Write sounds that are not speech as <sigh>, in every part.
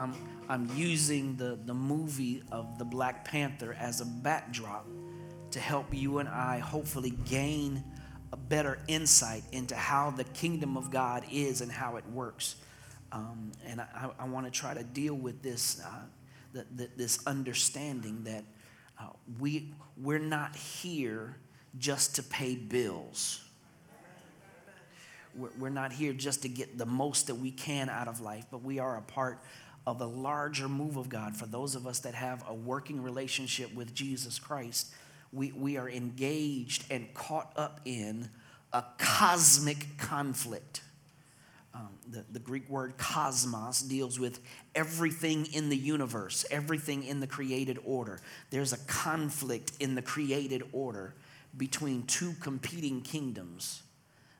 I'm, I'm using the, the movie of the Black Panther as a backdrop to help you and I hopefully gain a better insight into how the kingdom of God is and how it works. Um, and I, I want to try to deal with this, uh, the, the, this understanding that uh, we, we're not here just to pay bills. We're, we're not here just to get the most that we can out of life, but we are a part of a larger move of God. For those of us that have a working relationship with Jesus Christ, we, we are engaged and caught up in a cosmic conflict. Um, the, the Greek word cosmos deals with everything in the universe, everything in the created order. There's a conflict in the created order between two competing kingdoms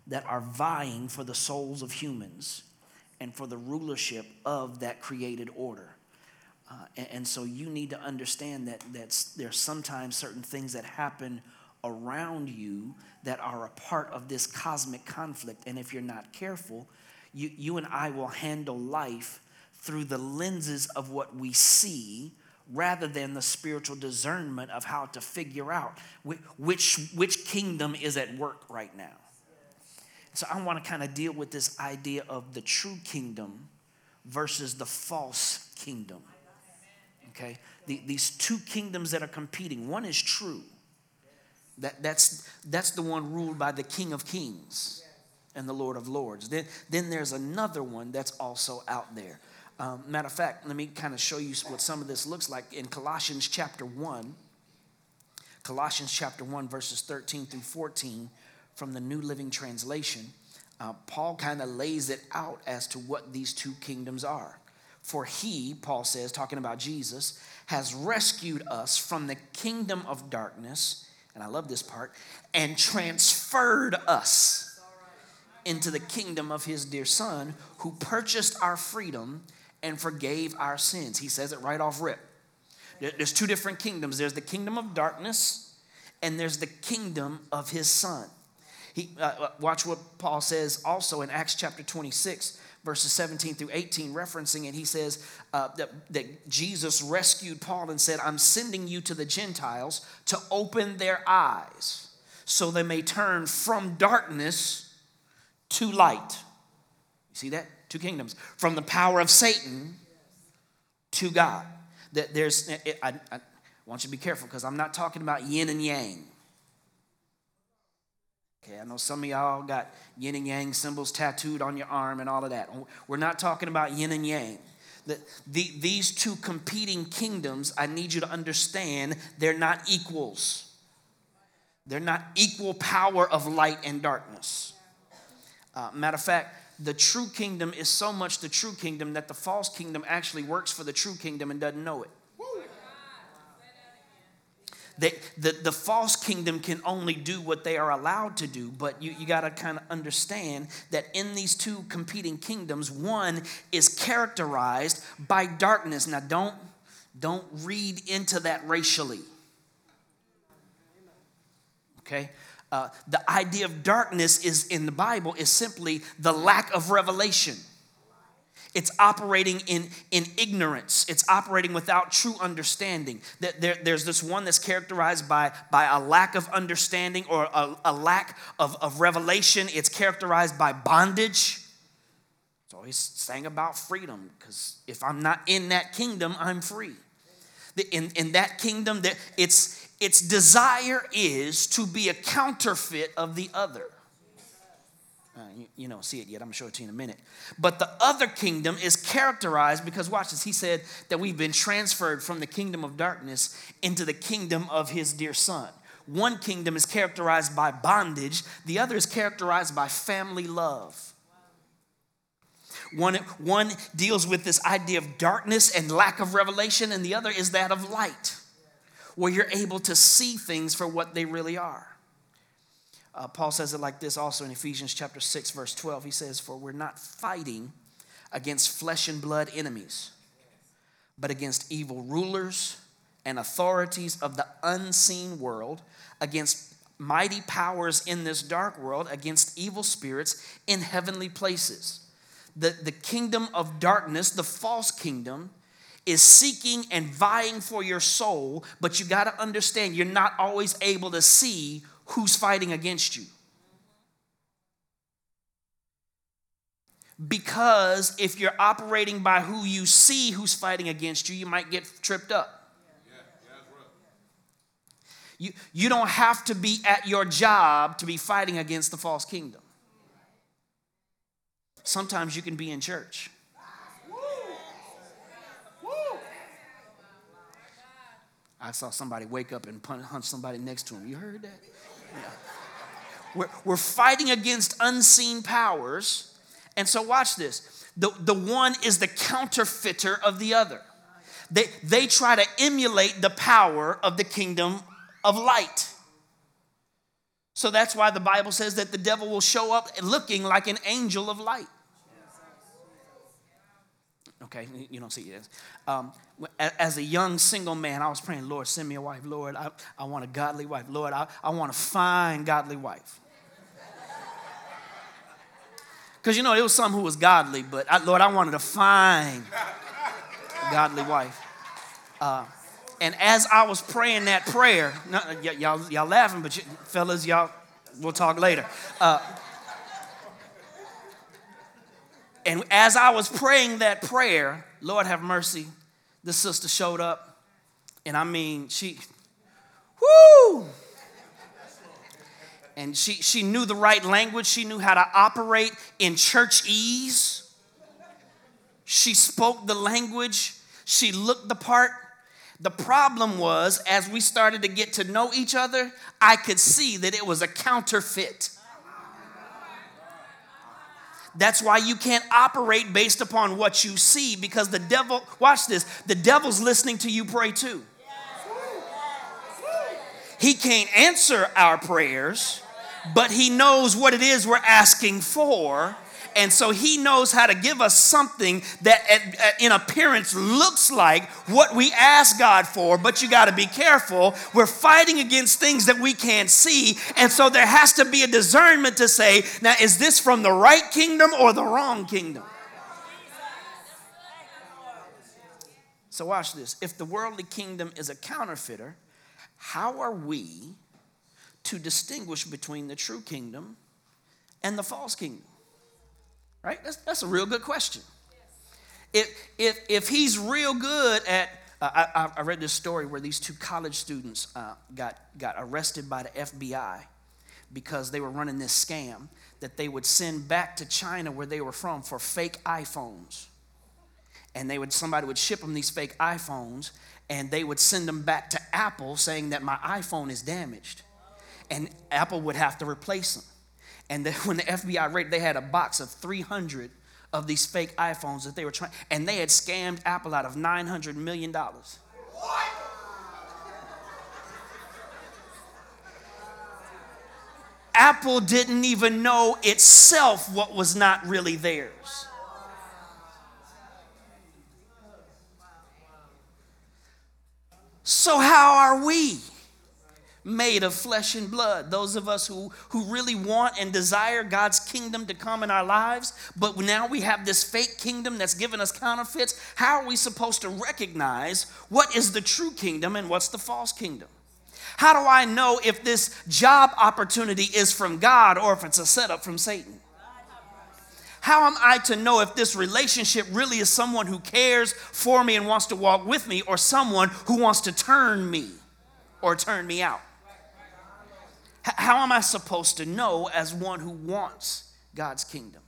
that are vying for the souls of humans and for the rulership of that created order. Uh, and, and, so you need to understand that that's, there's sometimes certain things that happen around you that are a part of this cosmic conflict. And if you're not careful, you, you and I will handle life through the lenses of what we see rather than the spiritual discernment of how to figure out which, which kingdom is at work right now. So I want to kind of deal with this idea of the true kingdom versus the false kingdom. Okay? The, these two kingdoms that are competing. One is true. That, that's, that's the one ruled by the King of Kings and the Lord of Lords. Then, then there's another one that's also out there. Um, matter of fact, let me kind of show you what some of this looks like in Colossians chapter 1. Colossians chapter 1, verses 13 through 14 from the New Living Translation. Uh, Paul kind of lays it out as to what these two kingdoms are. For he, Paul says, talking about Jesus, has rescued us from the kingdom of darkness, and I love this part, and transferred us into the kingdom of his dear son, who purchased our freedom and forgave our sins. He says it right off rip. There's two different kingdoms there's the kingdom of darkness, and there's the kingdom of his son. He, uh, uh watch what Paul says also in Acts chapter 26, verses 17 through 18, referencing it. He says uh, that, that Jesus rescued Paul and said, I'm sending you to the Gentiles to open their eyes so they may turn from darkness to light. You see that? two kingdoms from the power of Satan to God. That there's, I, I want you to be careful because I'm not talking about yin and yang. Okay, I know some of y'all got yin and yang symbols tattooed on your arm and all of that. We're not talking about yin and yang. The, the, these two competing kingdoms, I need you to understand, they're not equals. They're not equal power of light and darkness. Uh, matter of fact, the true kingdom is so much the true kingdom that the false kingdom actually works for the true kingdom and doesn't know it. They, the, the false kingdom can only do what they are allowed to do, but you, you got to kind of understand that in these two competing kingdoms, one is characterized by darkness. Now, don't, don't read into that racially. Okay? Uh, the idea of darkness is in the Bible is simply the lack of revelation. It's operating in, in ignorance. It's operating without true understanding. There, there's this one that's characterized by, by a lack of understanding or a, a lack of, of revelation. It's characterized by bondage. It's always saying about freedom because if I'm not in that kingdom, I'm free. In, in that kingdom, that it's, its desire is to be a counterfeit of the other. Uh, you, you, don't see it yet. I'm going to show it to you in a minute. But the other kingdom is characterized because, watch this, he said that we've been transferred from the kingdom of darkness into the kingdom of his dear son. One kingdom is characterized by bondage, the other is characterized by family love. One, one deals with this idea of darkness and lack of revelation, and the other is that of light where you're able to see things for what they really are. Uh, Paul says it like this also in Ephesians chapter 6, verse 12. He says, For we're not fighting against flesh and blood enemies, but against evil rulers and authorities of the unseen world, against mighty powers in this dark world, against evil spirits in heavenly places. the, the kingdom of darkness, the false kingdom, is seeking and vying for your soul, but you got to understand you're not always able to see who's fighting against you. Because if you're operating by who you see who's fighting against you, you might get tripped up. You, you don't have to be at your job to be fighting against the false kingdom. Sometimes you can be in church. I saw somebody wake up and punch somebody next to him. You heard that? We're, we're fighting against unseen powers. And so, watch this. The, the one is the counterfeiter of the other. They, they try to emulate the power of the kingdom of light. So that's why the Bible says that the devil will show up looking like an angel of light. Okay, you don't see it. Um, as a young single man, I was praying, Lord, send me a wife. Lord, I, I want a godly wife. Lord, I, I want a fine, godly wife. <laughs> Because, you know, it was some who was godly, but I, Lord, I wanted a fine, godly wife. Uh, and as I was praying that prayer, y- y'all, y'all laughing, but you, fellas, y'all, we'll talk later. Uh, and as I was praying that prayer, Lord have mercy, the sister showed up. And I mean, she, whoo! And she, she knew the right language. She knew how to operate in church ease. She spoke the language. She looked the part. The problem was, as we started to get to know each other, I could see that it was a counterfeit. That's why you can't operate based upon what you see because the devil, watch this, the devil's listening to you pray too. He can't answer our prayers, but he knows what it is we're asking for and so he knows how to give us something that uh, uh, in appearance looks like what we ask God for, but you got to be careful. We're fighting against things that we can't see. And so there has to be a discernment to say, now, is this from the right kingdom or the wrong kingdom? So, watch this. If the worldly kingdom is a counterfeiter, how are we to distinguish between the true kingdom and the false kingdom? Right? That's, that's a real good question. If, if, if he's real good at, uh, I, I read this story where these two college students uh, got, got arrested by the FBI because they were running this scam that they would send back to China where they were from for fake iPhones. And they would somebody would ship them these fake iPhones and they would send them back to Apple saying that my iPhone is damaged. And Apple would have to replace them. And <laughs> when the FBI raided, they had a box of 300 of these fake iPhones that they were trying, and they had scammed Apple out of $900 million. Apple didn't even know itself what was not really theirs. So, how are we? Made of flesh and blood. Those of us who, who really want and desire God's kingdom to come in our lives, but now we have this fake kingdom that's given us counterfeits. How are we supposed to recognize what is the true kingdom and what's the false kingdom? How do I know if this job opportunity is from God or if it's a setup from Satan? How am I to know if this relationship really is someone who cares for me and wants to walk with me or someone who wants to turn me or turn me out? How am I supposed to know as one who wants God's kingdom?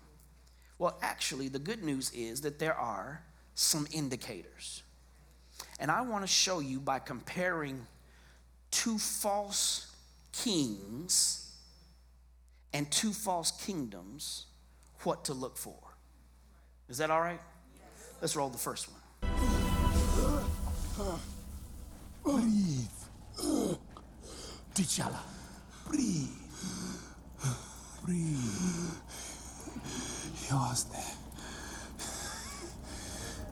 Well, actually, the good news is that there are some indicators. And I want to show you by comparing two false kings and two false kingdoms what to look for. Is that all right? Let's roll the first one. Breathe. T'Challa. Breathe. Breathe. He was there.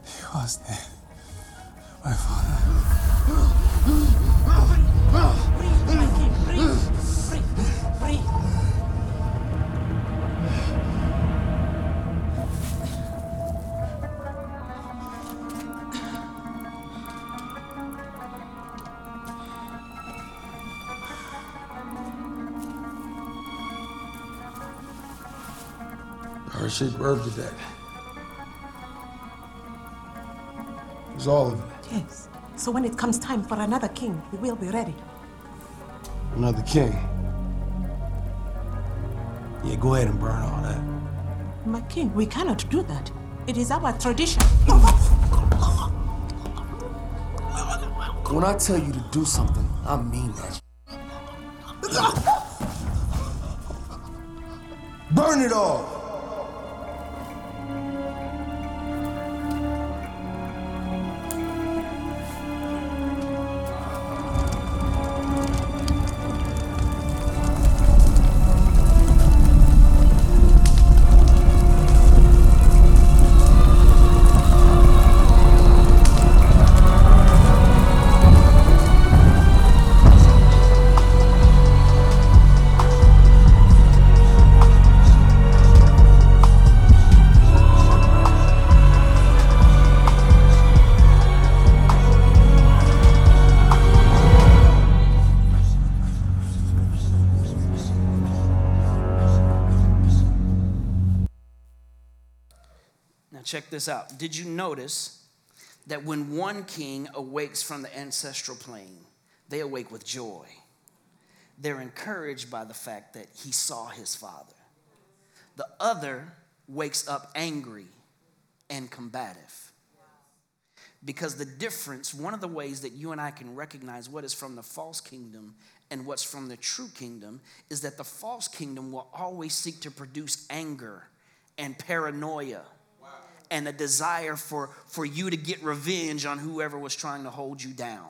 He was there. My father. Did that. It was all of it. Yes. So when it comes time for another king, we will be ready. Another king. Yeah, go ahead and burn all that. My king, we cannot do that. It is our tradition. When I tell you to do something, I mean that. Burn it all! This out. Did you notice that when one king awakes from the ancestral plane, they awake with joy? They're encouraged by the fact that he saw his father. The other wakes up angry and combative. Because the difference, one of the ways that you and I can recognize what is from the false kingdom and what's from the true kingdom is that the false kingdom will always seek to produce anger and paranoia and a desire for, for you to get revenge on whoever was trying to hold you down.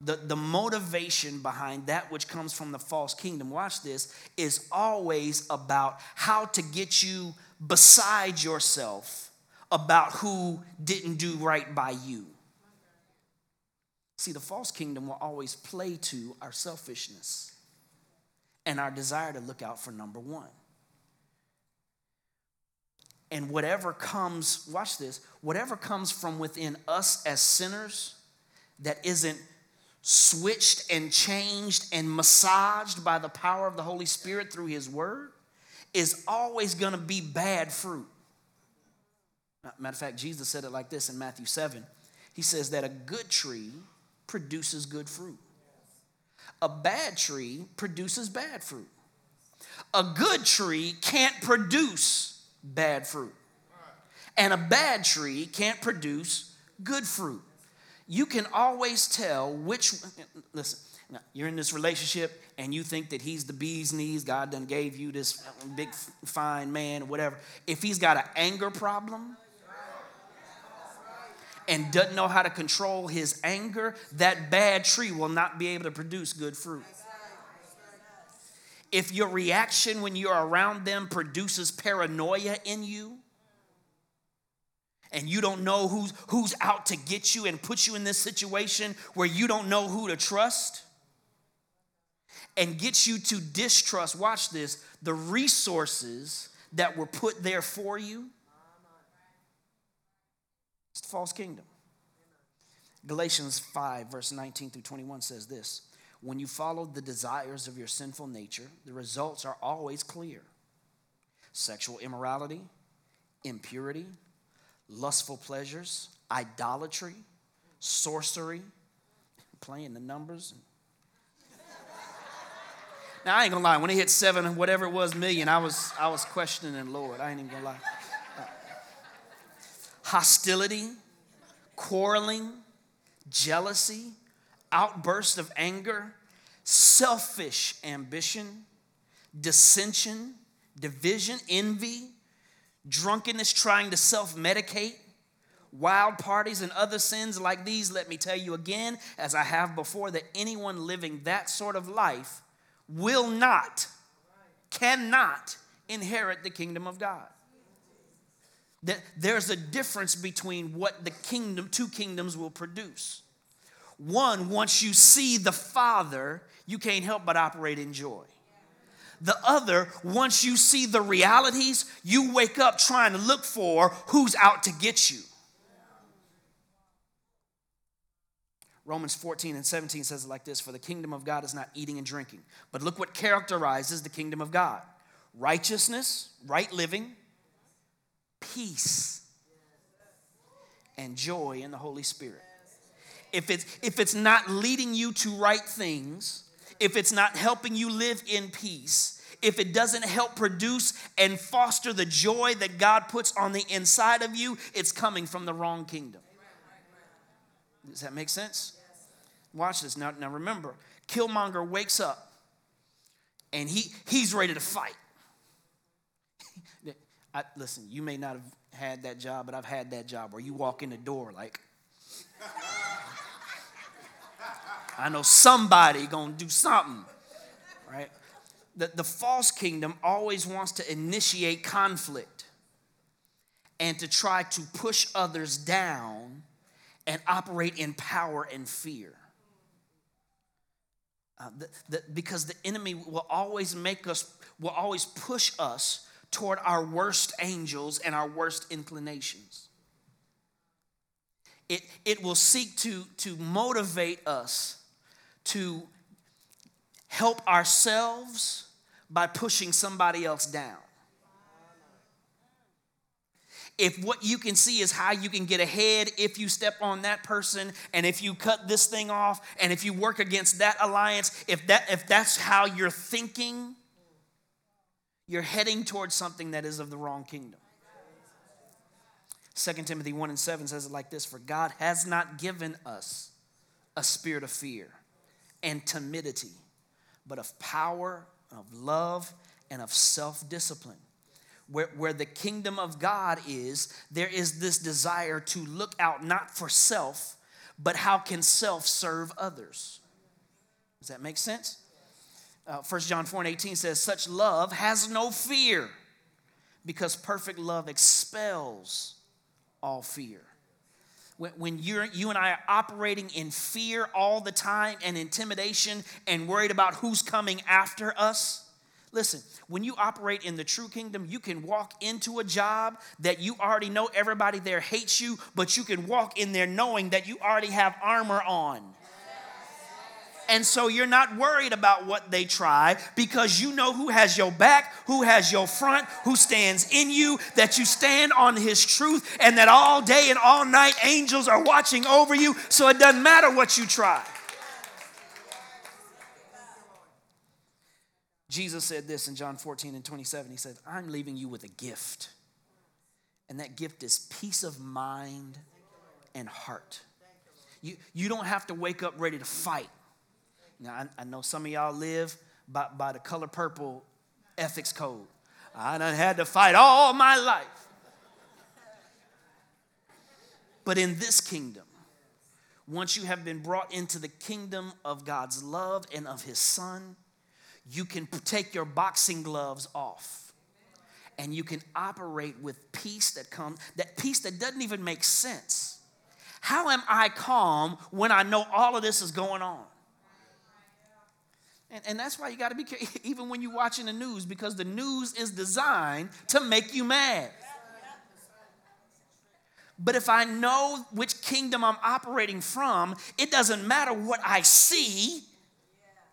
The, the motivation behind that which comes from the false kingdom, watch this, is always about how to get you beside yourself about who didn't do right by you. See, the false kingdom will always play to our selfishness and our desire to look out for number one. And whatever comes, watch this, whatever comes from within us as sinners that isn't switched and changed and massaged by the power of the Holy Spirit through His Word is always going to be bad fruit. Matter of fact, Jesus said it like this in Matthew 7. He says that a good tree produces good fruit, a bad tree produces bad fruit. A good tree can't produce bad fruit, and a bad tree can't produce good fruit. You can always tell which, listen, you're in this relationship and you think that he's the bee's knees, God done gave you this big, fine man, or whatever. If he's got an anger problem, and doesn't know how to control his anger, that bad tree will not be able to produce good fruit. If your reaction when you're around them produces paranoia in you, and you don't know who's, who's out to get you and put you in this situation where you don't know who to trust, and gets you to distrust, watch this, the resources that were put there for you it's the false kingdom. Galatians 5, verse 19 through 21 says this When you follow the desires of your sinful nature, the results are always clear sexual immorality, impurity, lustful pleasures, idolatry, sorcery, playing the numbers. Now I ain't gonna lie, when it hit seven, whatever it was, million, I was I was questioning the Lord. I ain't even gonna lie hostility, quarreling, jealousy, outburst of anger, selfish ambition, dissension, division, envy, drunkenness, trying to self medicate, wild parties, and other sins like these. Let me tell you again, as I have before, that anyone living that sort of life will not, cannot inherit the kingdom of God. That there's a difference between what the kingdom, two kingdoms will produce. One, once you see the Father, you can't help but operate in joy. The other, once you see the realities, you wake up trying to look for who's out to get you. Romans 14 and 17 says it like this For the kingdom of God is not eating and drinking. But look what characterizes the kingdom of God righteousness, right living, peace, and joy in the Holy Spirit. If it's, if it's not leading you to right things, if it's not helping you live in peace, if it doesn't help produce and foster the joy that God puts on the inside of you, it's coming from the wrong kingdom. Does that make sense? Watch this. Now, now remember, Killmonger wakes up and he, he's ready to fight. <laughs> I, listen, you may not have had that job, but I've had that job where you walk in the door like, I know somebody gonna do something, right? The, the false kingdom always wants to initiate conflict and to try to push others down and operate in power and fear. Uh, the, the, because the enemy will always make us, will always push us toward our worst angels and our worst inclinations. It, it will seek to, to motivate us to help ourselves by pushing somebody else down. If what you can see is how you can get ahead if you step on that person and if you cut this thing off and if you work against that alliance, if that if that's how you're thinking, you're heading towards something that is of the wrong kingdom. 2 Timothy 1 and 7 says it like this For God has not given us a spirit of fear and timidity, but of power, of love, and of self discipline. Where, where the kingdom of God is, there is this desire to look out not for self, but how can self serve others. Does that make sense? Uh, 1 John 4 and 18 says, Such love has no fear because perfect love expels all fear. When, when you're, you and I are operating in fear all the time and intimidation and worried about who's coming after us, listen, when you operate in the true kingdom, you can walk into a job that you already know everybody there hates you, but you can walk in there knowing that you already have armor on and so you're not worried about what they try because you know who has your back, who has your front, who stands in you, that you stand on his truth, and that all day and all night angels are watching over you, so it doesn't matter what you try. Jesus said this in John 14 and 27. He said, I'm leaving you with a gift. And that gift is peace of mind and heart. You, you don't have to wake up ready to fight. Now, I, I know some of y'all live by, by the color purple ethics code. I done had to fight all my life. But in this kingdom, once you have been brought into the kingdom of God's love and of His Son, you can take your boxing gloves off and you can operate with peace that comes, that peace that doesn't even make sense. How am I calm when I know all of this is going on? And, and that's why you got to be careful, <laughs> even when you're watching the news, because the news is designed to make you mad. But if I know which kingdom I'm operating from, it doesn't matter what I see,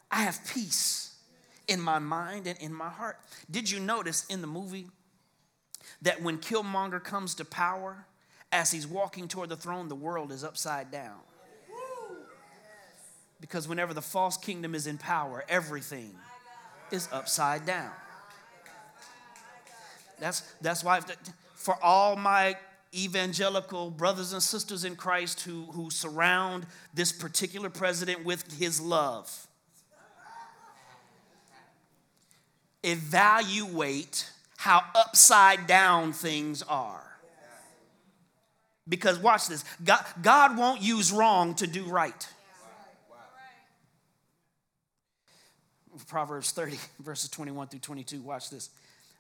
I have peace in my mind and in my heart. Did you notice in the movie that when Killmonger comes to power, as he's walking toward the throne, the world is upside down? Because whenever the false kingdom is in power, everything is upside down. That's, that's why, for all my evangelical brothers and sisters in Christ who, who surround this particular president with his love, evaluate how upside down things are. Because watch this God, God won't use wrong to do right. Proverbs 30, <laughs> verses 21 through 22. Watch this.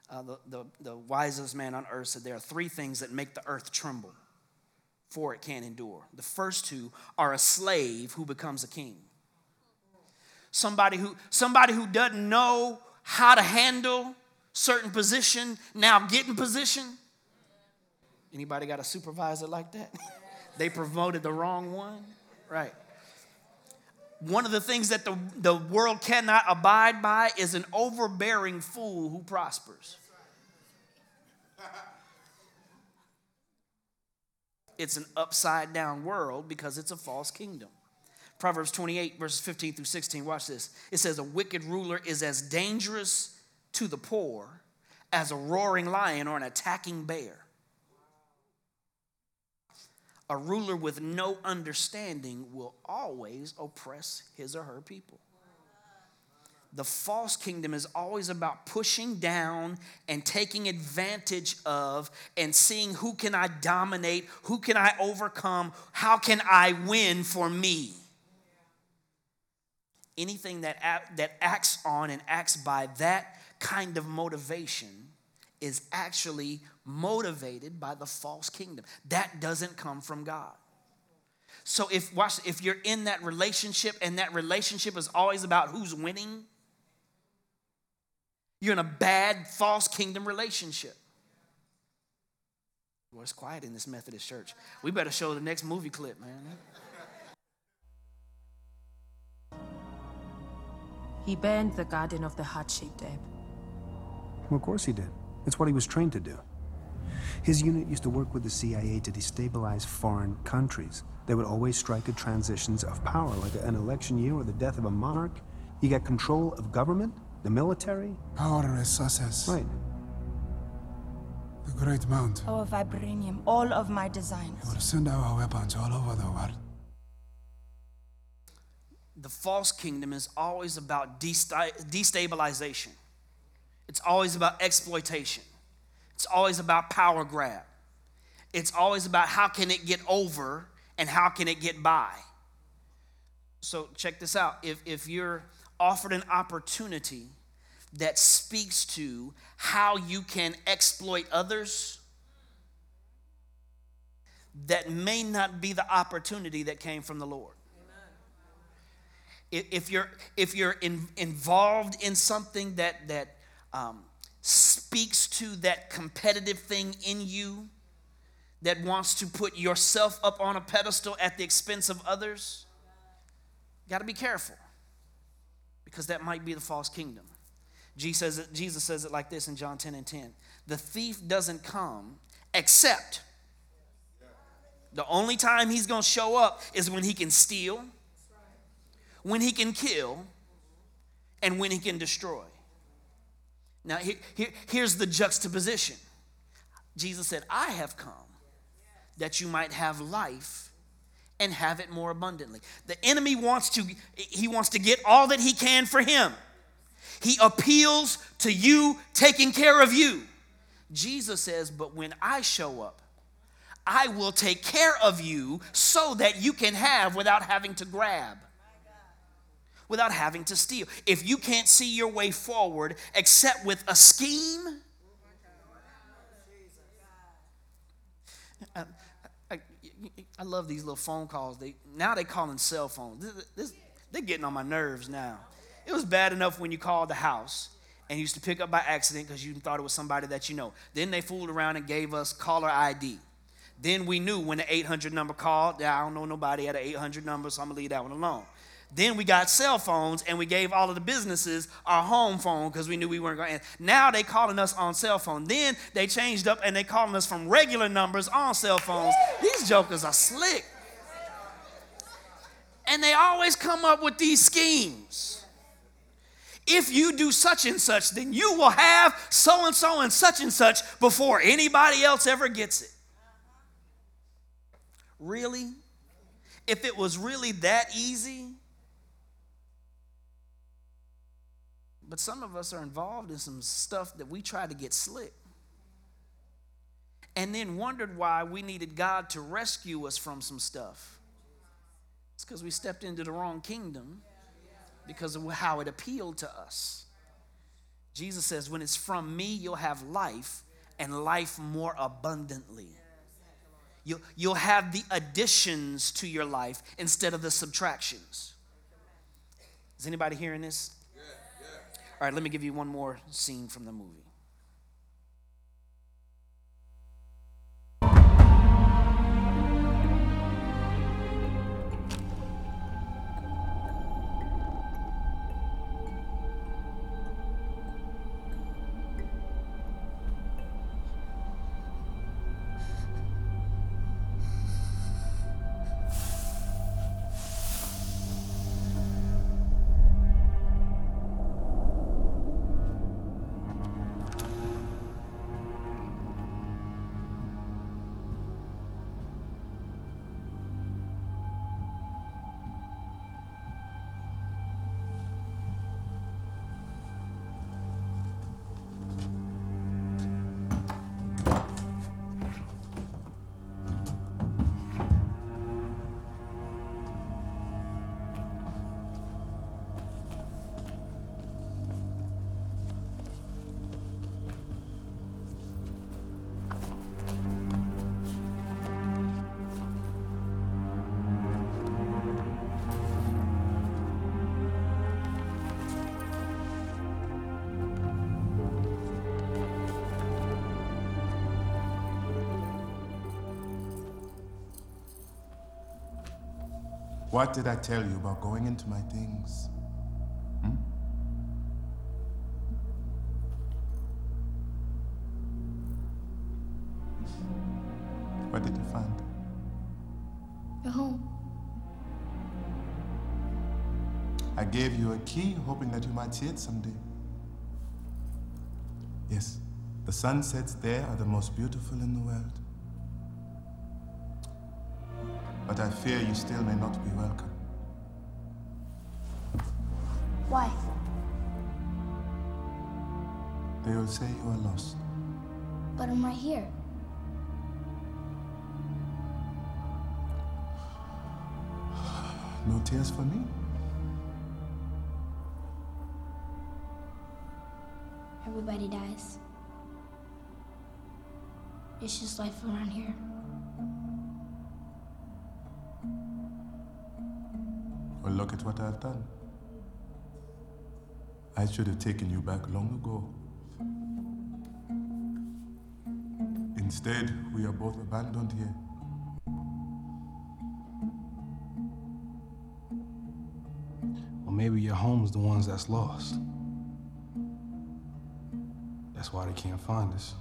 Uh, the, the, the wisest man on earth said there are three things that make the earth tremble, for it can't endure. The first two are a slave who becomes a king. Somebody who, somebody who doesn't know how to handle certain position, now get in position. Anybody got a supervisor like that? <laughs> they promoted the wrong one? Right One of the things that the, the world cannot abide by is an overbearing fool who prospers. <laughs> It's an upside down world because it's a false kingdom. Proverbs 28, verses 15 through 16. Watch this. It says, A wicked ruler is as dangerous to the poor as a roaring lion or an attacking bear. A ruler with no understanding will always oppress his or her people. The false kingdom is always about pushing down and taking advantage of and seeing who can I dominate, who can I overcome, how can I win for me. Anything that, that acts on and acts by that kind of motivation is actually motivated by the false kingdom. That doesn't come from God. So if watch if you're in that relationship and that relationship is always about who's winning, you're in a bad false kingdom relationship. Well, it's quiet in this Methodist church. We better show the next movie clip, man. He burned the Garden of the Heart-Shaped Herb. Well, of course he did. It's what he was trained to do. His unit used to work with the CIA to destabilize foreign countries. They would always strike at transitions of power, like an election year or the death of a monarch. You got control of government, the military. Power is success. Right. The Great Mound. Our vibranium, all of my designs. It will send our weapons all over the world. The false kingdom is always about destabilization. It's always about exploitation. It's always about power grab. It's always about how can it get over and how can it get by. So check this out. If, if you're offered an opportunity that speaks to how you can exploit others, that may not be the opportunity that came from the Lord. If you're, if you're in, involved in something that, that um, speaks to that competitive thing in you that wants to put yourself up on a pedestal at the expense of others, got to be careful because that might be the false kingdom. Jesus says, it, Jesus says it like this in John 10 and 10 The thief doesn't come except the only time he's going to show up is when he can steal, when he can kill, and when he can destroy. Now, here, here, here's the juxtaposition Jesus said, I have come that you might have life and have it more abundantly. The enemy wants to he wants to get all that he can for him. He appeals to you taking care of you. Jesus says, "But when I show up, I will take care of you so that you can have without having to grab." Without having to steal. If you can't see your way forward except with a scheme, I, I, I love these little phone calls. They now they calling cell phones. This, this, they're getting on my nerves now. It was bad enough when you called the house and used to pick up by accident because you thought it was somebody that you know. Then they fooled around and gave us caller ID. Then we knew when the 800 number called, I don't know nobody at an 800 number, so I'm gonna leave that one alone. Then we got cell phones and we gave all of the businesses our home phone because we knew we weren't going to. Now they calling us on cell phone. Then they changed up and they calling us from regular numbers on cell phones. These jokers are slick. And they always come up with these schemes. If you do such and such, then you will have so and so and such and such before anybody else ever gets it. Really? If it was really that easy, But some of us are involved in some stuff that we try to get slick. And then wondered why we needed God to rescue us from some stuff. It's because we stepped into the wrong kingdom because of how it appealed to us. Jesus says, when it's from me, you'll have life and life more abundantly. You'll, you'll have the additions to your life instead of the subtractions. Is anybody hearing this? All right, let me give you one more scene from the movie. What did I tell you about going into my things? Hmm? What did you find? Your home. I gave you a key, hoping that you might see it someday. Yes, the sunsets there are the most beautiful in the world. But I fear you still may not be welcome. Why? They will say you are lost. But I'm right here. No tears for me? Everybody dies. It's just life around here. Look at what I've done. I should have taken you back long ago. Instead, we are both abandoned here. Well, maybe your home's the ones that's lost. That's why they can't find us.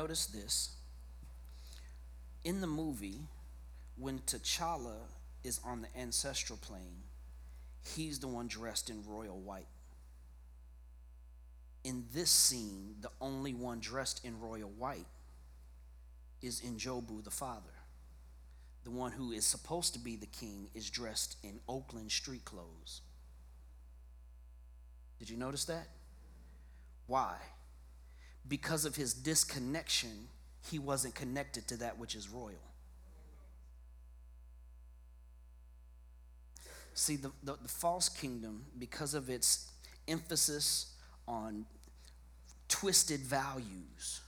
Notice this. In the movie, when T'Challa is on the ancestral plane, he's the one dressed in royal white. In this scene, the only one dressed in royal white is N'Jobu the father. The one who is supposed to be the king is dressed in Oakland street clothes. Did you notice that? Why? Because of his disconnection, he wasn't connected to that which is royal. See, the, the, the, false kingdom, because of its emphasis on twisted values,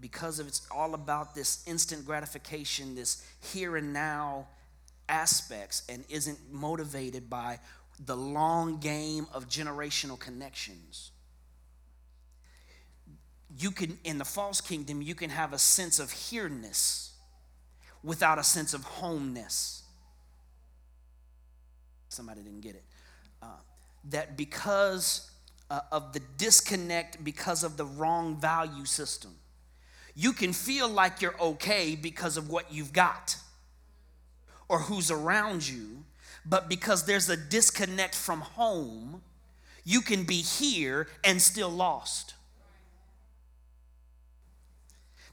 because of it's all about this instant gratification, this here and now aspects, and isn't motivated by the long game of generational connections. You can, in the false kingdom, you can have a sense of here-ness without a sense of homeness. Somebody didn't get it. Uh, that because uh, of the disconnect, because of the wrong value system, you can feel like you're okay because of what you've got or who's around you, but because there's a disconnect from home, you can be here and still lost.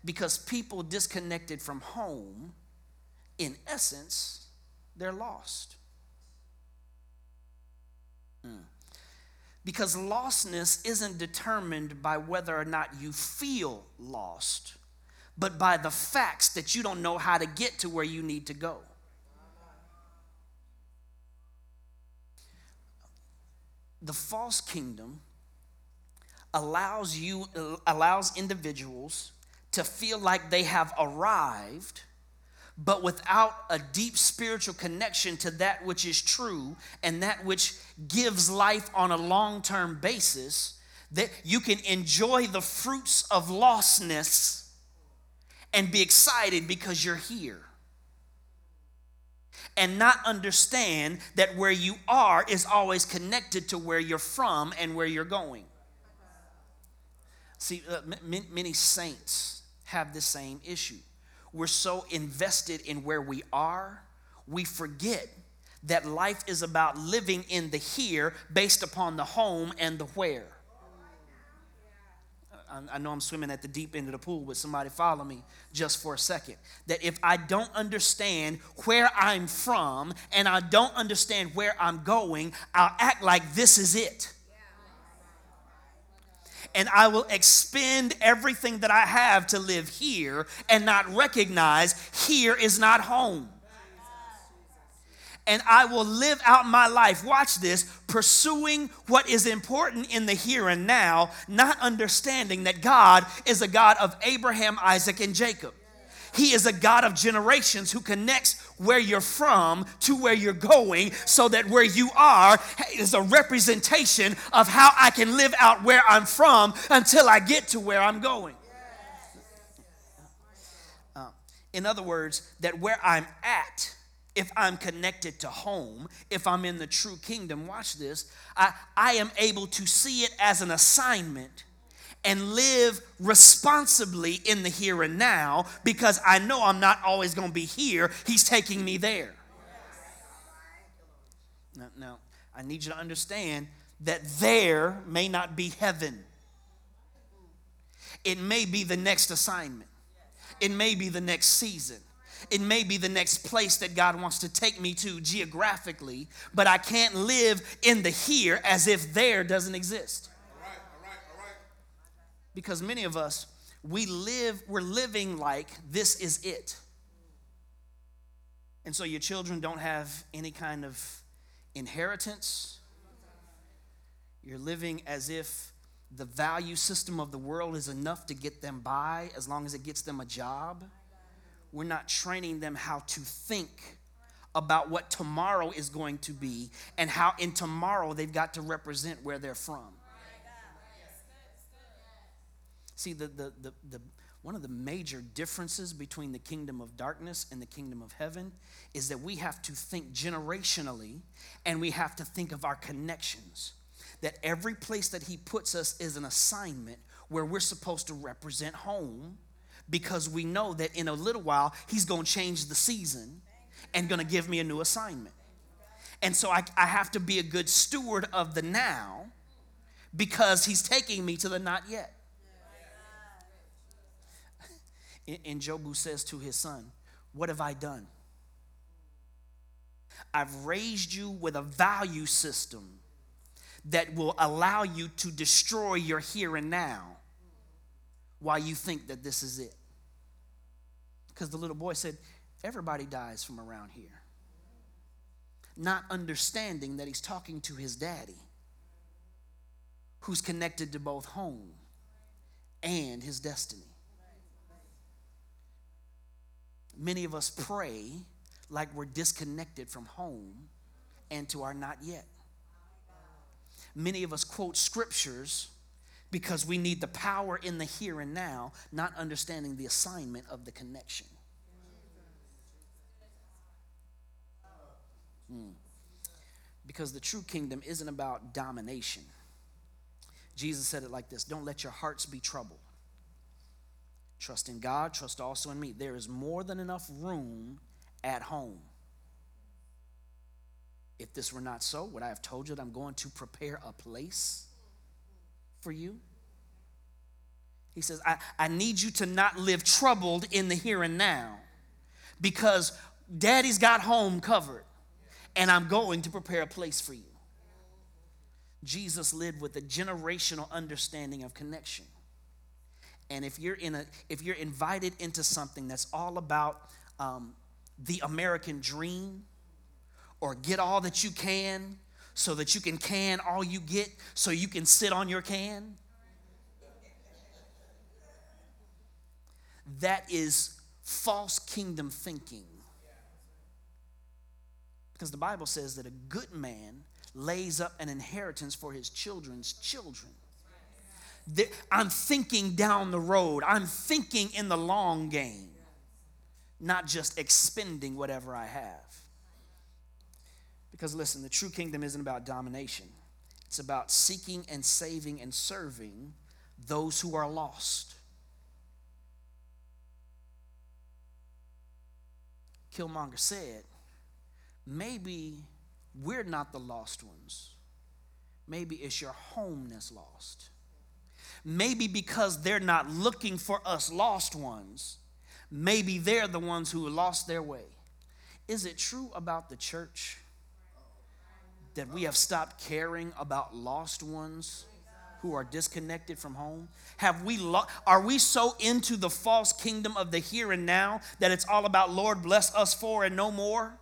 Because people disconnected from home, in essence, they're lost. Hmm. Because lostness isn't determined by whether or not you feel lost, but by the facts that you don't know how to get to where you need to go. The false kingdom allows you allows individuals to feel like they have arrived but without a deep spiritual connection to that which is true and that which gives life on a long term basis, that you can enjoy the fruits of lostness and be excited because you're here. And not understand that where you are is always connected to where you're from and where you're going. See, uh, many saints have the same issue we're so invested in where we are, we forget that life is about living in the here based upon the home and the where. I know I'm swimming at the deep end of the pool, but somebody follow me just for a second. That if I don't understand where I'm from and I don't understand where I'm going, I'll act like this is it and I will expend everything that I have to live here and not recognize here is not home. And I will live out my life, watch this, pursuing what is important in the here and now, not understanding that God is a God of Abraham, Isaac, and Jacob. He is a God of generations who connects where you're from to where you're going so that where you are is a representation of how I can live out where I'm from until I get to where I'm going. Uh, in other words, that where I'm at, if I'm connected to home, if I'm in the true kingdom, watch this, I, I am able to see it as an assignment and live responsibly in the here and now because I know I'm not always going to be here. He's taking me there. Now, now, I need you to understand that there may not be heaven, it may be the next assignment. It may be the next season. It may be the next place that God wants to take me to geographically, but I can't live in the here as if there doesn't exist. Because many of us, we live, we're living like this is it. And so your children don't have any kind of inheritance. You're living as if the value system of the world is enough to get them by as long as it gets them a job. We're not training them how to think about what tomorrow is going to be and how in tomorrow they've got to represent where they're from. See, the, the, the, the, one of the major differences between the kingdom of darkness and the kingdom of heaven is that we have to think generationally and we have to think of our connections that every place that He puts us is an assignment where we're supposed to represent home because we know that in a little while He's going to change the season and going to give me a new assignment. And so I, I have to be a good steward of the now because He's taking me to the not yet. N'Jobu says to his son, What have I done? I've raised you with a value system that will allow you to destroy your here and now while you think that this is it. Because the little boy said, Everybody dies from around here. Not understanding that he's talking to his daddy, who's connected to both home and his destiny. Many of us pray like we're disconnected from home and to our not yet. Many of us quote scriptures because we need the power in the here and now, not understanding the assignment of the connection. Hmm. Because the true kingdom isn't about domination. Jesus said it like this Don't let your hearts be troubled. Trust in God, trust also in me. There is more than enough room at home. If this were not so, would I have told you that I'm going to prepare a place for you? He says, I, I need you to not live troubled in the here and now because daddy's got home covered and I'm going to prepare a place for you. Jesus lived with a generational understanding of connection. And if you're in a if you're invited into something that's all about um, the American dream, or get all that you can so that you can can all you get so you can sit on your can? That is false kingdom thinking. Because the Bible says that a good man lays up an inheritance for his children's children. I'm thinking down the road, I'm thinking in the long game, not just expending whatever I have. Because listen, the true kingdom isn't about domination, it's about seeking and saving and serving those who are lost. Killmonger said, maybe we're not the lost ones. Maybe it's your home that's lost. Maybe because they're not looking for us lost ones, maybe they're the ones who lost their way. Is it true about the church? that we have stopped caring about lost ones who are disconnected from home? Have we lo- are we so into the false kingdom of the here and now that it's all about Lord bless us for and no more?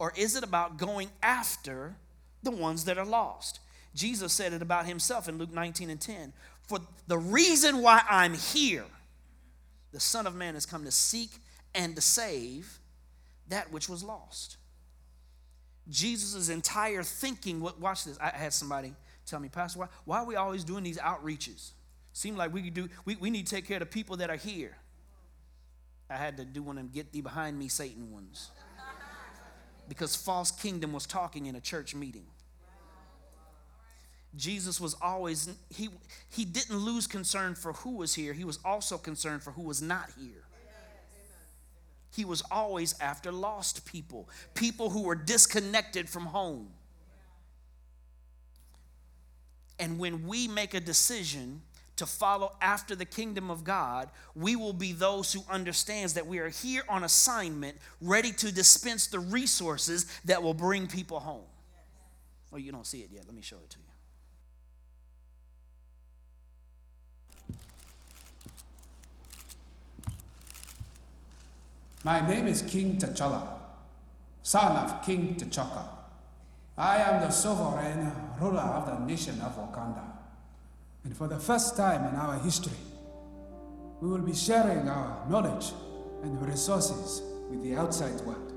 Or is it about going after the ones that are lost? Jesus said it about himself in Luke 19 and 10. For the reason why I'm here, the Son of Man has come to seek and to save that which was lost. Jesus' entire thinking, watch this. I had somebody tell me, Pastor, why, why are we always doing these outreaches? Seem like we do, we, we need to take care of the people that are here. I had to do one of them get thee behind me, Satan ones. <laughs> Because false kingdom was talking in a church meeting. Jesus was always, he, he didn't lose concern for who was here, he was also concerned for who was not here. He was always after lost people, people who were disconnected from home. And when we make a decision to follow after the kingdom of God, we will be those who understands that we are here on assignment, ready to dispense the resources that will bring people home. Well, you don't see it yet. Let me show it to you. My name is King T'Challa, son of King T'Chaka. I am the sovereign ruler of the nation of Wakanda. And for the first time in our history, we will be sharing our knowledge and resources with the outside world.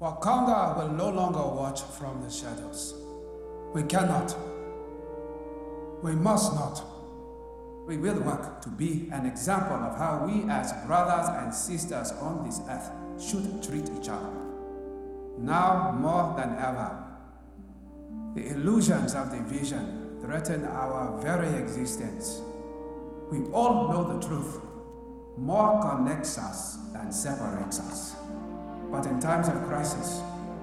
Wakanda will no longer watch from the shadows. We cannot. We must not. We will work to be an example of how we, as brothers and sisters on this earth, should treat each other. Now more than ever, the illusions of division threaten our very existence. We all know the truth. More connects us than separates us. But in times of crisis,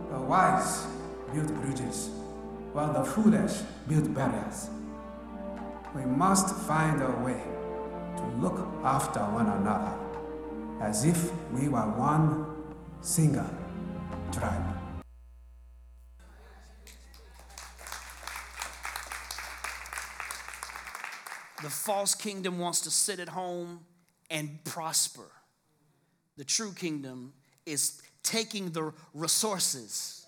the wise build bridges, while the foolish build barriers. We must find a way to look after one another as if we were one single tribe. The false kingdom wants to sit at home and prosper. The true kingdom is taking the resources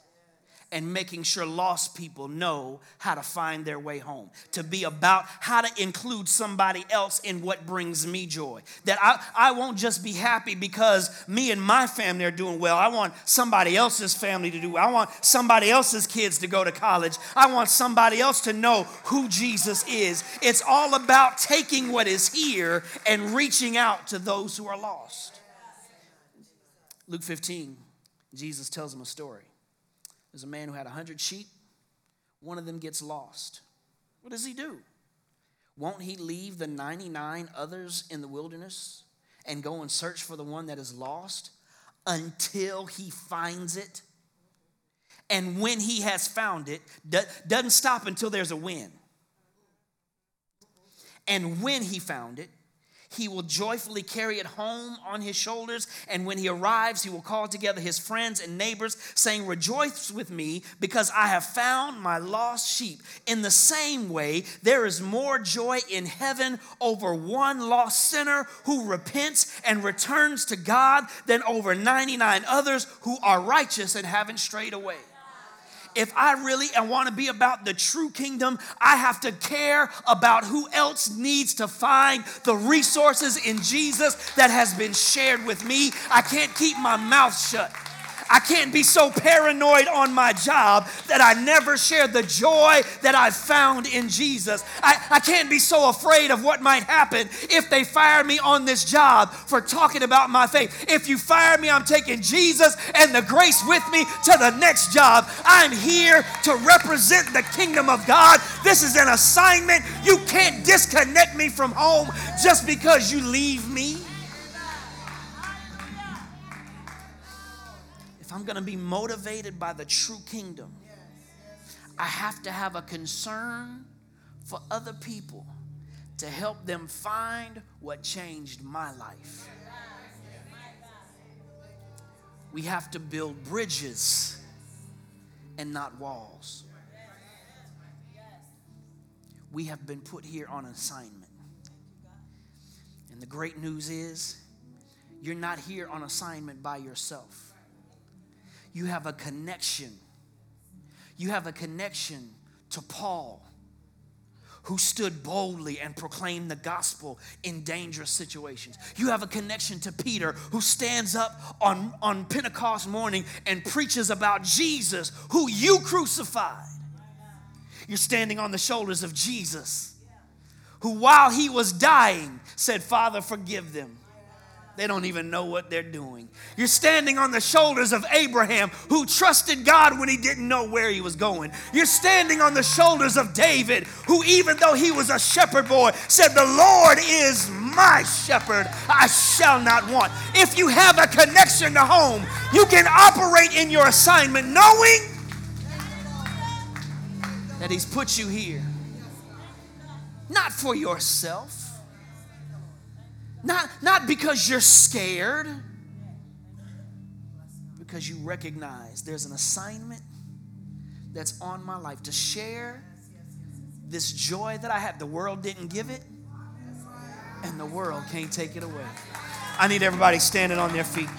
and making sure lost people know how to find their way home. To be about how to include somebody else in what brings me joy. That I, I won't just be happy because me and my family are doing well. I want somebody else's family to do well. I want somebody else's kids to go to college. I want somebody else to know who Jesus is. It's all about taking what is here and reaching out to those who are lost. Luke 15, Jesus tells them a story. There's a man who had 100 sheep. One of them gets lost. What does he do? Won't he leave the 99 others in the wilderness and go and search for the one that is lost until he finds it? And when he has found it, doesn't stop until there's a win. And when he found it, he will joyfully carry it home on his shoulders. And when he arrives, he will call together his friends and neighbors, saying, Rejoice with me, because I have found my lost sheep. In the same way, there is more joy in heaven over one lost sinner who repents and returns to God than over 99 others who are righteous and haven't strayed away if I really want to be about the true kingdom, I have to care about who else needs to find the resources in Jesus that has been shared with me. I can't keep my mouth shut. I can't be so paranoid on my job that I never share the joy that I found in Jesus. I, I can't be so afraid of what might happen if they fire me on this job for talking about my faith. If you fire me, I'm taking Jesus and the grace with me to the next job. I'm here to represent the kingdom of God. This is an assignment. You can't disconnect me from home just because you leave me. I'm going to be motivated by the true kingdom, I have to have a concern for other people to help them find what changed my life. We have to build bridges and not walls. We have been put here on assignment. And the great news is, you're not here on assignment by yourself you have a connection. You have a connection to Paul, who stood boldly and proclaimed the gospel in dangerous situations. You have a connection to Peter, who stands up on, on Pentecost morning and preaches about Jesus, who you crucified. You're standing on the shoulders of Jesus who, while he was dying, said, Father, forgive them. They don't even know what they're doing. You're standing on the shoulders of Abraham, who trusted God when he didn't know where he was going. You're standing on the shoulders of David, who, even though he was a shepherd boy, said, The Lord is my shepherd, I shall not want. If you have a connection to home, you can operate in your assignment knowing that he's put you here. Not for yourself not, not because you're scared, because you recognize there's an assignment that's on my life to share this joy that I have. The world didn't give it, and the world can't take it away. I need everybody standing on their feet.